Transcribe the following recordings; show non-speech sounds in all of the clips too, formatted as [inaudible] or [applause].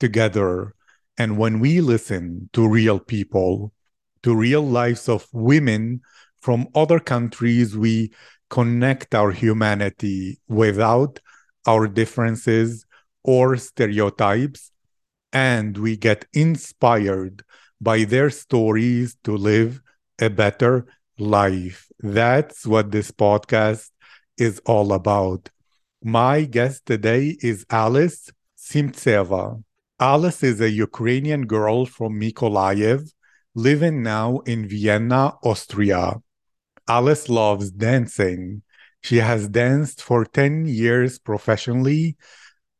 together. And when we listen to real people, to real lives of women from other countries, we connect our humanity without our differences or stereotypes. And we get inspired by their stories to live a better life. That's what this podcast is all about. My guest today is Alice Simtseva. Alice is a Ukrainian girl from Mykolaiv, living now in Vienna, Austria. Alice loves dancing. She has danced for 10 years professionally.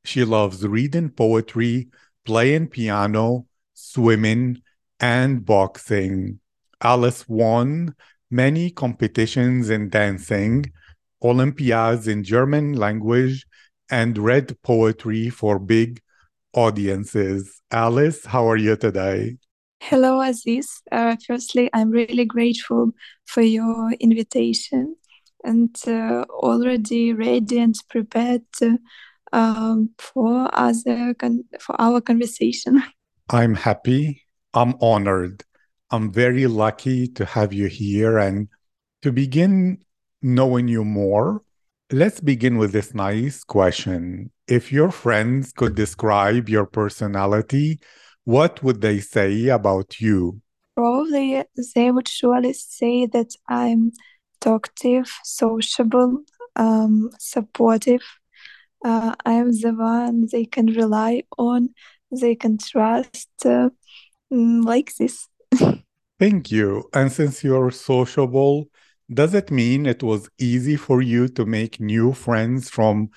She loves reading poetry, playing piano, swimming, and boxing. Alice won many competitions in dancing, Olympiads in German language, and read poetry for big audiences. Alice, how are you today? Hello, Aziz. Uh, firstly, I'm really grateful for your invitation and uh, already ready and prepared um, for other con- for our conversation. [laughs] I'm happy. I'm honored. I'm very lucky to have you here and to begin knowing you more. Let's begin with this nice question. If your friends could describe your personality, what would they say about you? Probably they would surely say that I'm talkative, sociable, um, supportive. Uh, I'm the one they can rely on, they can trust, uh, mm, like this. Thank you. And since you're sociable, does it mean it was easy for you to make new friends from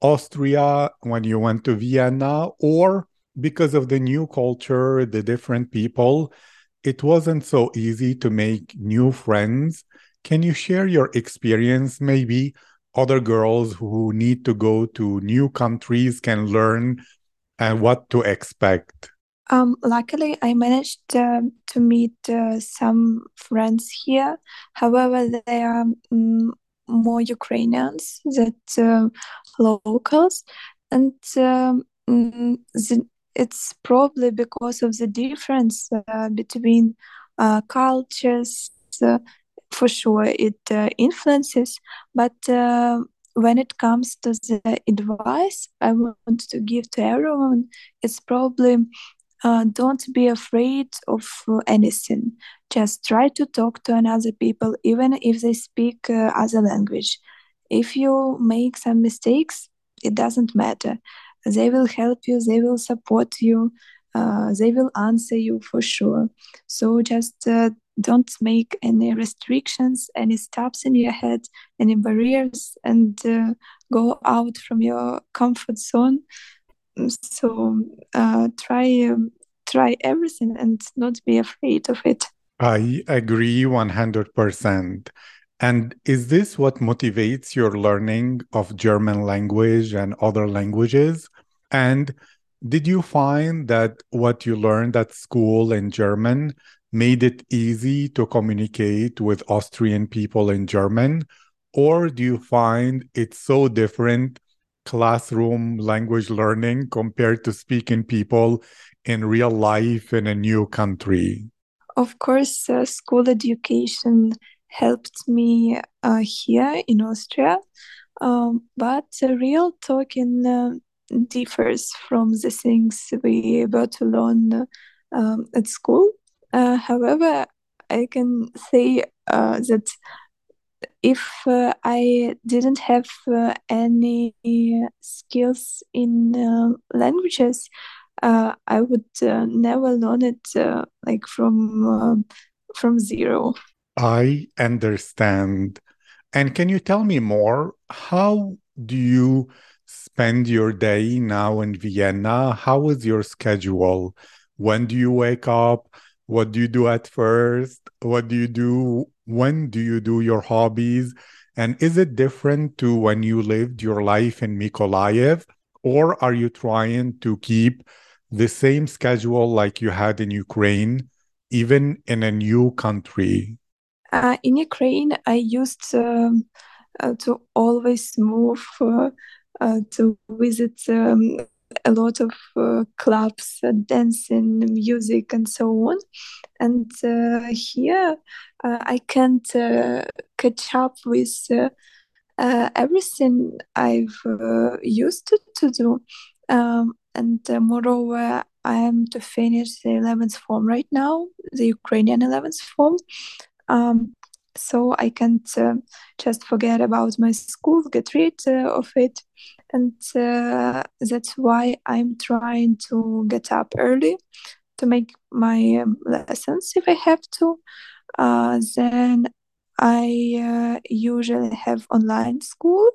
Austria when you went to Vienna, or because of the new culture, the different people, it wasn't so easy to make new friends? Can you share your experience? Maybe other girls who need to go to new countries can learn and what to expect. Um, luckily, I managed uh, to meet uh, some friends here. However, they are um, more Ukrainians than uh, locals, and um, the, it's probably because of the difference uh, between uh, cultures. For sure, it influences, but when it comes to the advice I want to give to everyone, it's probably uh, don't be afraid of anything. Just try to talk to another people even if they speak uh, other language. If you make some mistakes it doesn't matter. They will help you they will support you uh, they will answer you for sure. So just uh, don't make any restrictions any stops in your head any barriers and uh, go out from your comfort zone so uh, try um, try everything and not be afraid of it. I agree 100% and is this what motivates your learning of german language and other languages? And did you find that what you learned at school in german made it easy to communicate with austrian people in german? Or do you find it's so different classroom language learning compared to speaking people in real life in a new country? Of course, uh, school education helped me uh, here in Austria, um, but real talking uh, differs from the things we were to learn um, at school. Uh, however, I can say uh, that if uh, I didn't have uh, any skills in uh, languages, I would uh, never learn it uh, like from from zero. I understand. And can you tell me more? How do you spend your day now in Vienna? How is your schedule? When do you wake up? What do you do at first? What do you do? When do you do your hobbies? And is it different to when you lived your life in Mykolaiv? Or are you trying to keep the same schedule like you had in Ukraine, even in a new country? Uh, in Ukraine, I used um, uh, to always move uh, uh to visit um, a lot of uh, clubs, uh, dancing, music, and so on. And here, I can't catch up with everything I've used to, to do. Um, and moreover, I am to finish the 11th form right now, the Ukrainian 11th form. Um, so I can't uh, just forget about my school, get rid uh, of it. And uh, that's why I'm trying to get up early to make my um, lessons if I have to. Uh, then I uh, usually have online school.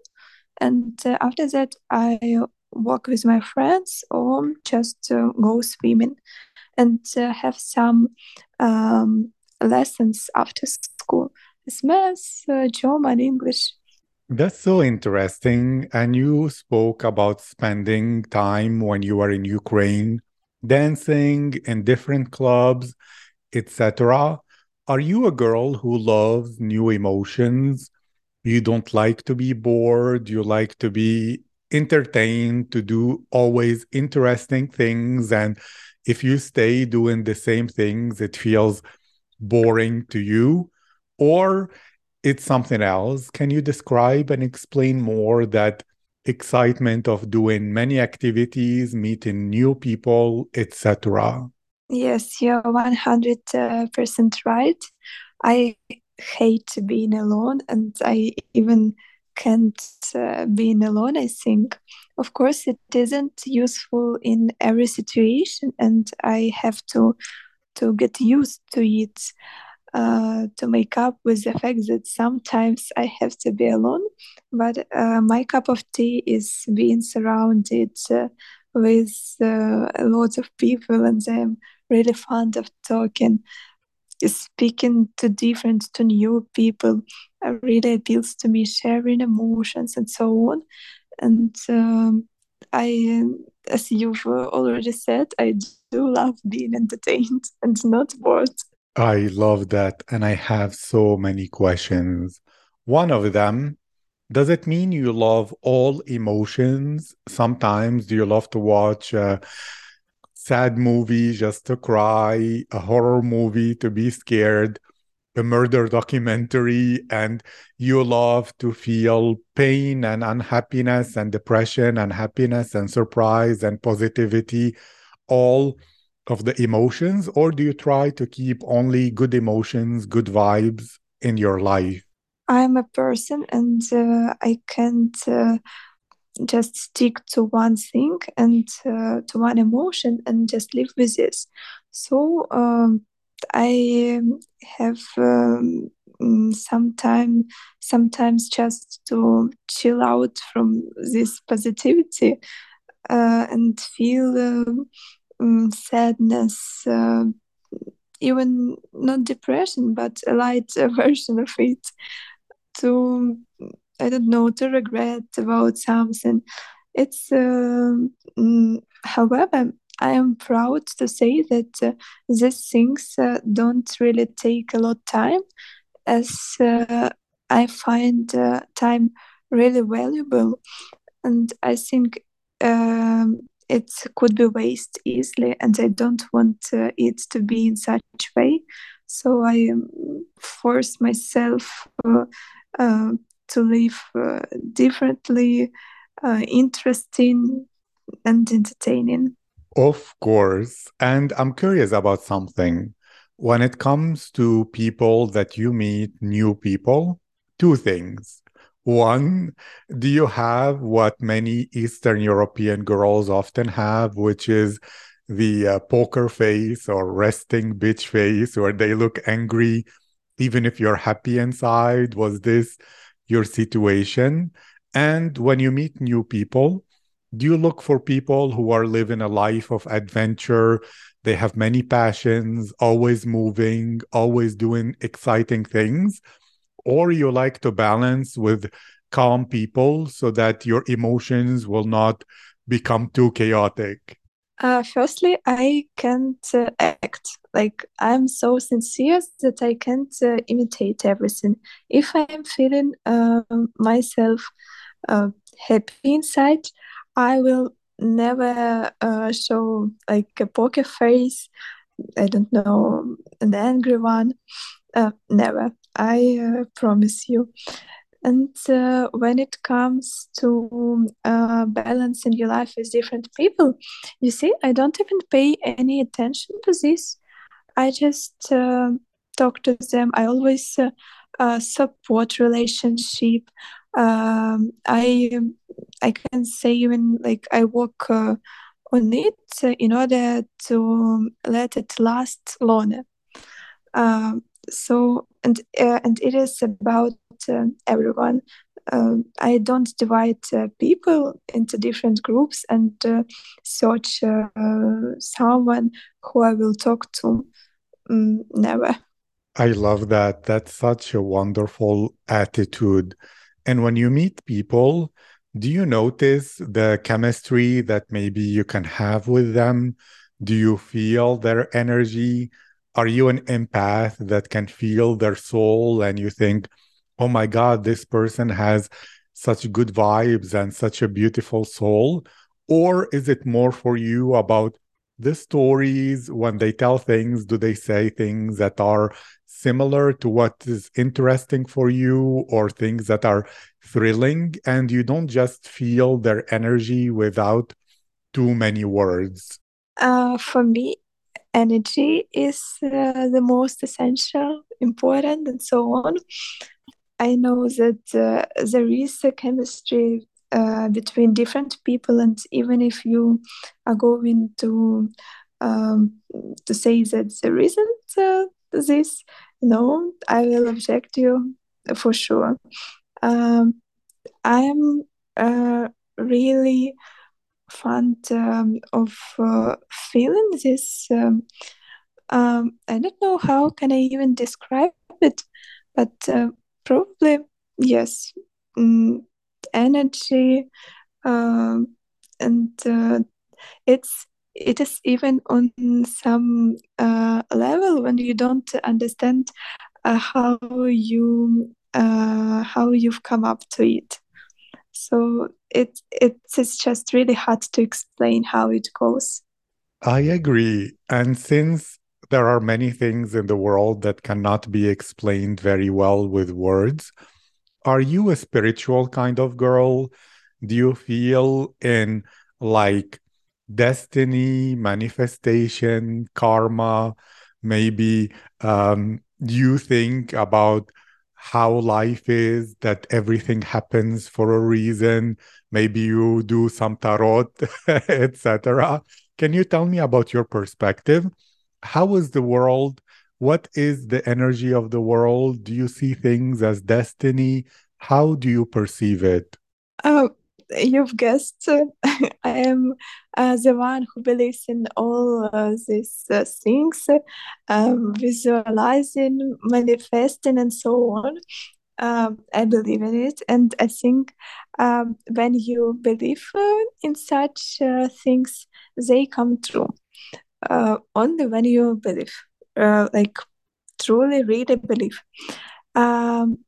And uh, after that, I walk with my friends or just go swimming and have some um, lessons after math, uh, German, English. That's so interesting. And you spoke about spending time when you were in Ukraine, dancing in different clubs, etc. Are you a girl who loves new emotions? You don't like to be bored. You like to be entertained, to do always interesting things. And if you stay doing the same things, it feels boring to you or it's something else. Can you describe and explain more that excitement of doing many activities, meeting new people, etc.? Yes, you're 100% right. I hate being alone and I even can't uh, being alone i think of course it isn't useful in every situation and i have to to get used to it uh, to make up with the fact that sometimes I have to be alone. But uh, my cup of tea is being surrounded uh, with uh, a of people, and I'm really fond of talking. Speaking to different, to new people really appeals to me, sharing emotions and so on. And um, I, as you've already said, I do love being entertained [laughs] and not bored. I love that. And I have so many questions. One of them does it mean you love all emotions? Sometimes do you love to watch a sad movie just to cry, a horror movie to be scared, a murder documentary, and you love to feel pain and unhappiness and depression and happiness and surprise and positivity all of the emotions, or do you try to keep only good emotions, good vibes in your life? I'm a person and uh, I can't uh, just stick to one thing and uh, to one emotion and just live with this. So um, I have um, sometime, sometimes just to chill out from this positivity uh, and feel um, sadness, uh, even not depression, but a light [laughs] version of it. To I don't know to regret about something. It's uh, however I am proud to say that uh, these things uh, don't really take a lot of time, as uh, I find uh, time really valuable, and I think um, it could be waste easily and i don't want uh, it to be in such way. So i um, force myself uh, uh, to live uh, differently uh, interesting and entertaining. Of course and i'm curious about something. When it comes to people that you meet new people two things one, do you have what many Eastern European girls often have, which is the uh, poker face or resting bitch face, where they look angry even if you're happy inside? Was this your situation? And when you meet new people, do you look for people who are living a life of adventure? They have many passions, always moving, always doing exciting things. Or you like to balance with calm people so that your emotions will not become too chaotic? Uh, firstly, I can't uh, act. Like, I'm so sincere that I can't uh, imitate everything. If I am feeling uh, myself uh, happy inside, I will never uh, show like a poker face. I don't know, an angry one. never. I promise you. And uh, when it comes to uh, balancing your life with different people, you see, I don't even pay any attention to this. I just uh, talk to them. I always uh, uh, support relationship. Um, I I can say even like I work uh, on it in order to let it last longer. Um, so and and it is about uh, everyone. Um, I don't divide uh, people into different groups and uh, search someone who I will talk to. Mm, never. I love that. That's such a wonderful attitude. And when you meet people, do you notice the chemistry that maybe you can have with them? Do you feel their energy? Are you an empath that can feel their soul and you think, oh my God, this person has such good vibes and such a beautiful soul? Or is it more for you about the stories when they tell things? Do they say things that are similar to what is interesting for you or things that are thrilling? And you don't just feel their energy without too many words? Uh, for me, energy is uh, the most essential, important, and so on. I know that uh, there is a chemistry uh, between different people, and even if you are going to um, to say that there isn't uh, this, no, I will object you for sure. Um, I am uh, really fond um, of uh, feeling this. Um, um, I don't know how can I even describe it, but uh, Probably, yes. Mm, energy, um, and uh, it's it is even on some uh, level when you don't understand uh, how you uh, how you've come up to it. So it it's just really hard to explain how it goes. I agree, and since there are many things in the world that cannot be explained very well with words. Are you a spiritual kind of girl? Do you feel in like destiny, manifestation, karma? Maybe um, you think about how life is, that everything happens for a reason. Maybe you do some tarot, [laughs] etc. Can you tell me about your perspective? how is the world? What is the energy of the world? Do you see things as destiny? How do you perceive it? Uh, you've guessed. [laughs] I am uh, the one who believes in all uh, these uh, things, um, visualizing, manifesting, and so on. Um, I believe in it, and I think um, when you believe uh, in such uh, things, they come true uh, only when you believe, like truly, really believe. Um,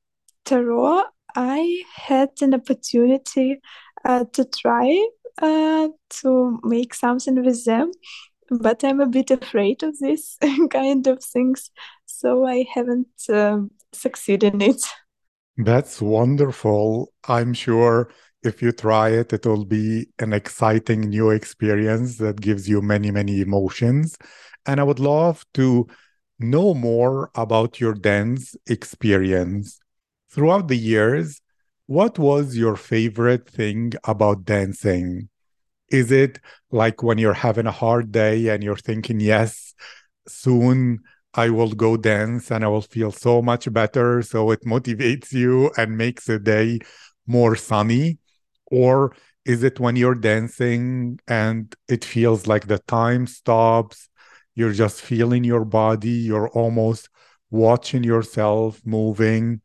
tarot, I had an opportunity uh, to try uh, to make something with them, but I'm a bit afraid of this [laughs] kind of things, so I haven't um, succeeded in it. That's wonderful. I'm sure if you try it, it will be an exciting new experience that gives you many, many emotions. And I would love to know more about your dance experience. Throughout the years, what was your favorite thing about dancing? Is it like when you're having a hard day and you're thinking, yes, soon I will go dance and I will feel so much better. So it motivates you and makes the day more sunny? Or is it when you're dancing and it feels like the time stops? You're just feeling your body, you're almost watching yourself moving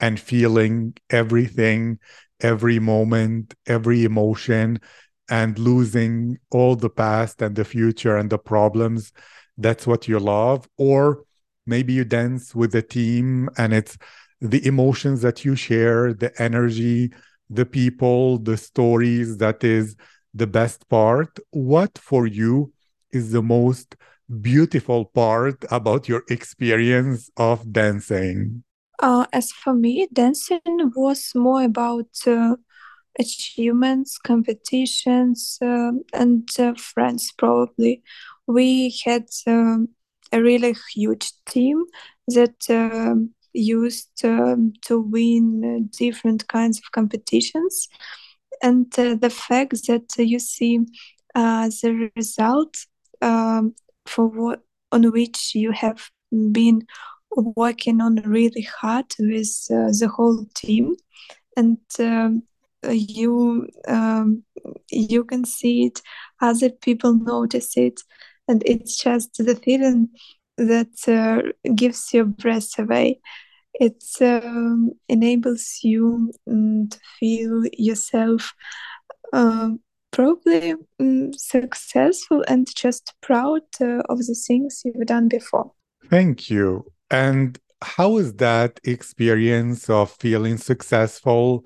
and feeling everything, every moment, every emotion, and losing all the past and the future and the problems. That's what you love. Or maybe you dance with a team and it's the emotions that you share, the energy, the people, the stories that is the best part. What for you is the most beautiful part about your experience of dancing? Uh, as for me, dancing was more about uh, achievements, competitions, uh, and uh, friends, probably. We had um, a really huge team that um, used um, to win different kinds of competitions. And uh, the fact that you see uh, the result um, for what on which you have been working on really hard with uh, the whole team. And um, you um, you can see it other people notice it. And it's just the feeling that uh, gives your breath away. It um, enables you um, to feel yourself uh, probably um, successful and just proud uh, of the things you've done before. Thank you and how is that experience of feeling successful,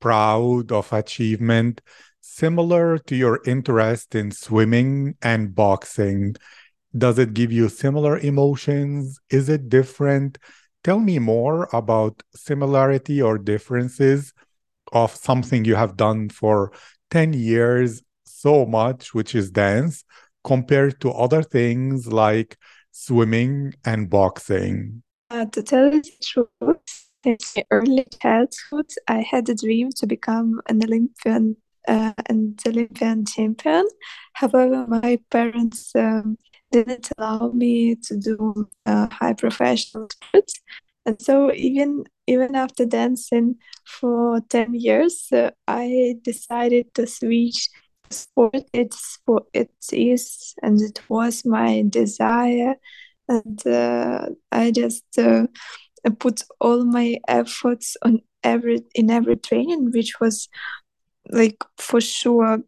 proud of achievement, similar to your interest in swimming and boxing? Does it give you similar emotions? Is it different? Tell me more about similarity or differences of something you have done for 10 years so much, which is dance, compared to other things like swimming and boxing? Uh, to tell the truth, since my early childhood, I had a dream to become an Olympian uh, and Olympian champion. However, my parents um, didn't allow me to do uh, high professional sports, and so even even after dancing for ten years, uh, I decided to switch sport. It's what it is, and it was my desire and uh, I just uh, put all my efforts on every in every training, which was like for sure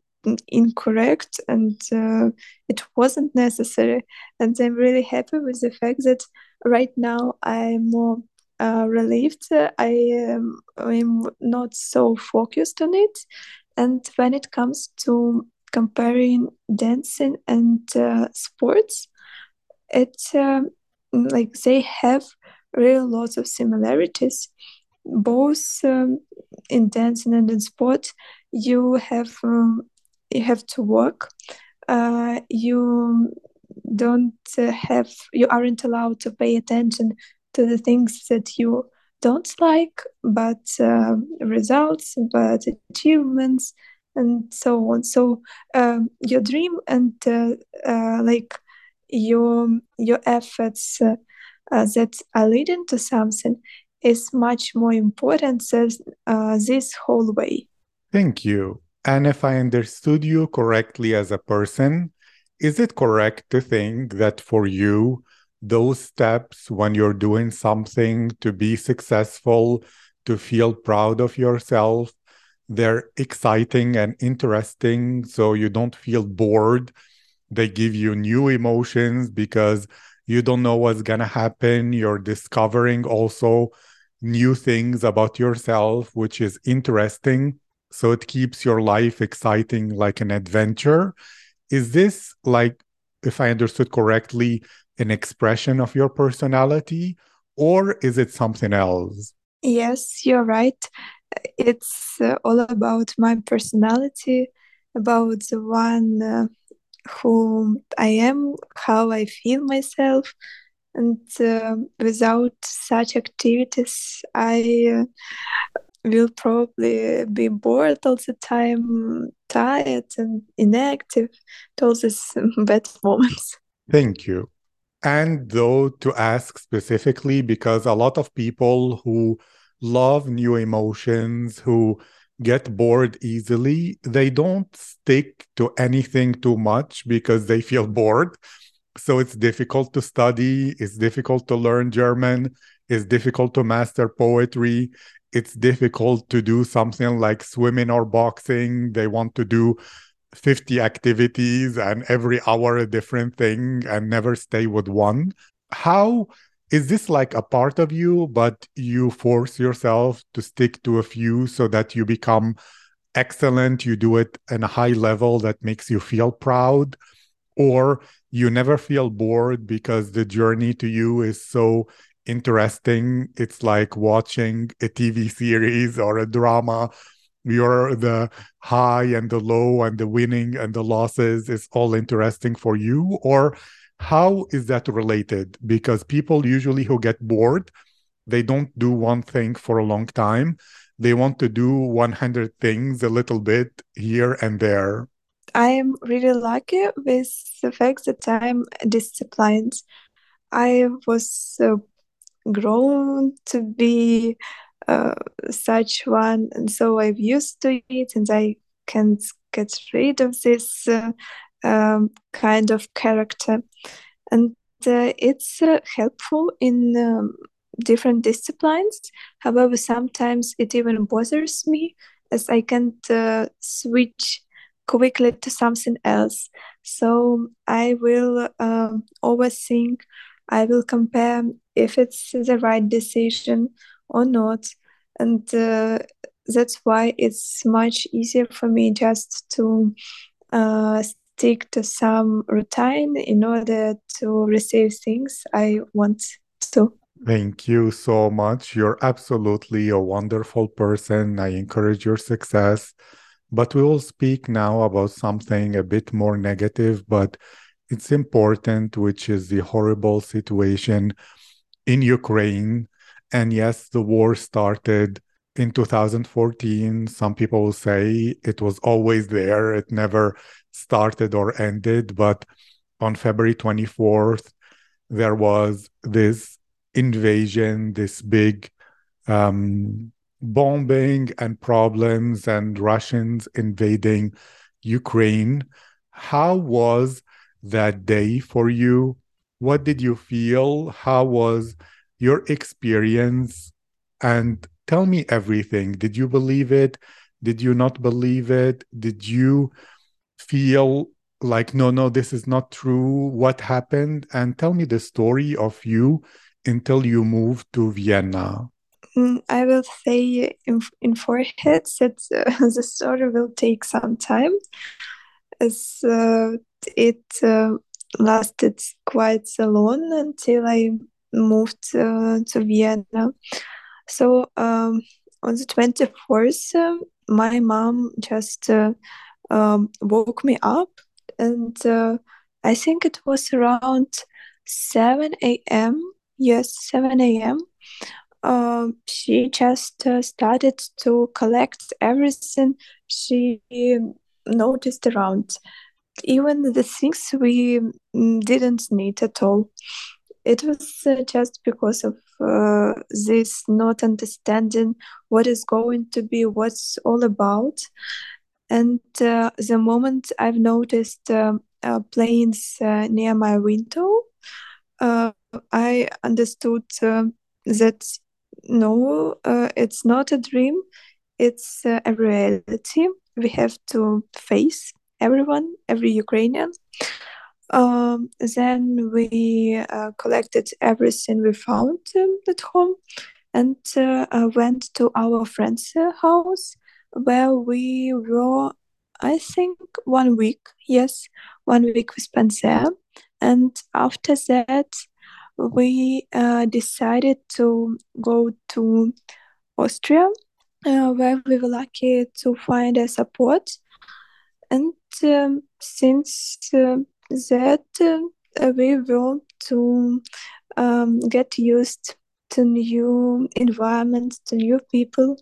incorrect and uh, it wasn't necessary. And I'm really happy with the fact that right now I'm more uh, relieved. I am I'm not so focused on it. And when it comes to comparing dancing and uh, sports, it's um, like they have really lots of similarities. Both um, in dancing and in sport you have um, you have to work uh, you don't have you aren't allowed to pay attention to the things that you don't like but uh, results but achievements and so on so um, your dream and uh, uh, like your your efforts uh, that are leading to something is much more important than uh, this whole way. Thank you. And if I understood you correctly as a person, is it correct to think that for you, those steps when you're doing something to be successful, to feel proud of yourself, they're exciting and interesting so you don't feel bored they give you new emotions because you don't know what's going to happen. You're discovering also new things about yourself, which is interesting. So it keeps your life exciting like an adventure. Is this like, if I understood correctly, an expression of your personality, or is it something else? Yes, you're right. It's uh, all about my personality, about the one uh, who I am, how I feel myself. And uh, without such activities, I uh, will probably be bored all the time, tired and inactive, all these [laughs] bad moments. Thank you. And though to ask specifically, because a lot of people who love new emotions, who get bored easily, they don't stick to anything too much because they feel bored. So it's difficult to study, it's difficult to learn German, it's difficult to master poetry, it's difficult to do something like swimming or boxing. They want to do 50 activities and every hour a different thing and never stay with one. How is this like a part of you, but you force yourself to stick to a few so that you become excellent? You do it in a high level that makes you feel proud? Or you never feel bored because the journey to you is so interesting. It's like watching a TV series or a drama. You're the high and the low and the winning and the losses is all interesting for you. Or how is that related? Because people usually who get bored, they don't do one thing for a long time. They want to do 100 things a little bit here and there. I am really lucky with the fact that I'm disciplined. I was uh, grown to be such one, and so I've used to it, and I can't get rid of this uh, um, kind of character, and uh, it's uh, helpful in um, different disciplines. However, sometimes it even bothers me as I can't uh, switch quickly to something else. So I will always think I will compare if it's the right decision or not. And uh, that's why it's much easier for me just to uh, stick to some routine in order to receive things I want to. Thank you so much. You're absolutely a wonderful person. I encourage your success. But we will speak now about something a bit more negative, but it's important, which is the horrible situation in Ukraine. And yes, the war started in 2014. Some people will say it was always there, it never started or ended. But on February 24th, there was this invasion, this big um, bombing and problems, and Russians invading Ukraine. How was that day for you? What did you feel? How was your experience? And tell me everything. Did you believe it? Did you not believe it? Did you feel like, no, no, this is not true? What happened? And tell me the story of you until you moved to Vienna. Mm, I will say in, in four hits that uh, [laughs] the story will take some time as uh, it uh, lasted quite long until I moved uh, to Vienna. So um, on the 24th, uh, my mom just uh, um, woke me up, and uh, I think it was around 7 a.m. Yes, 7 a.m. Um, she just uh, started to collect everything she noticed around even the things we mm, didn't need at all. It was uh, just because of uh, this not understanding what is going to be, what's all about. And uh, the moment I've noticed um, uh, planes uh, near my window, uh, I understood um, that no, it's not a dream, it's a reality we have to face everyone, every Ukrainian. Um, then we uh, collected everything we found um, at home and uh, uh, went to our friend's uh, house where we were, I think, one week. Yes, one week we spent there. And after that, we uh, decided to go to Austria, uh, where we were lucky to find a support and um, since uh, that, uh, we want to um, get used to new environments, to new people,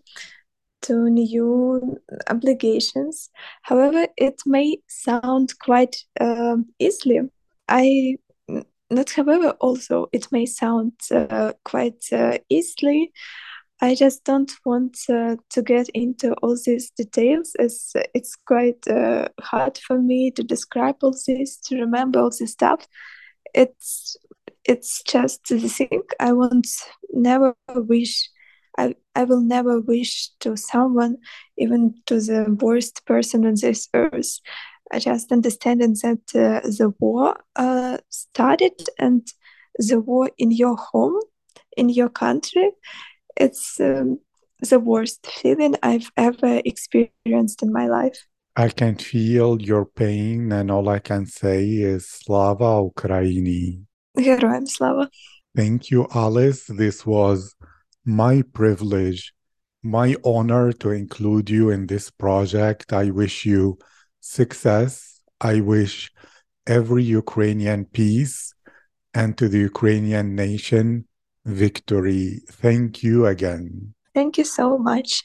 to new obligations. However, it may sound quite uh, easily. I not however also it may sound uh, quite uh, easily I just don't want uh, to get into all these details as it's quite uh, hard for me to describe all this, to remember all this stuff. It's it's just the thing I won't never wish I, I will never wish to someone, even to the worst person on this earth. I just understanding that uh, the war uh, started and the war in your home, in your country, it's um, the worst feeling I've ever experienced in my life. I can feel your pain, and all I can say is Slava Ukraini. Heroyam Slava. Thank you, Alice. This was my privilege, my honor to include you in this project. I wish you success. I wish every Ukrainian peace and to the Ukrainian nation victory. Thank you again. Thank you so much.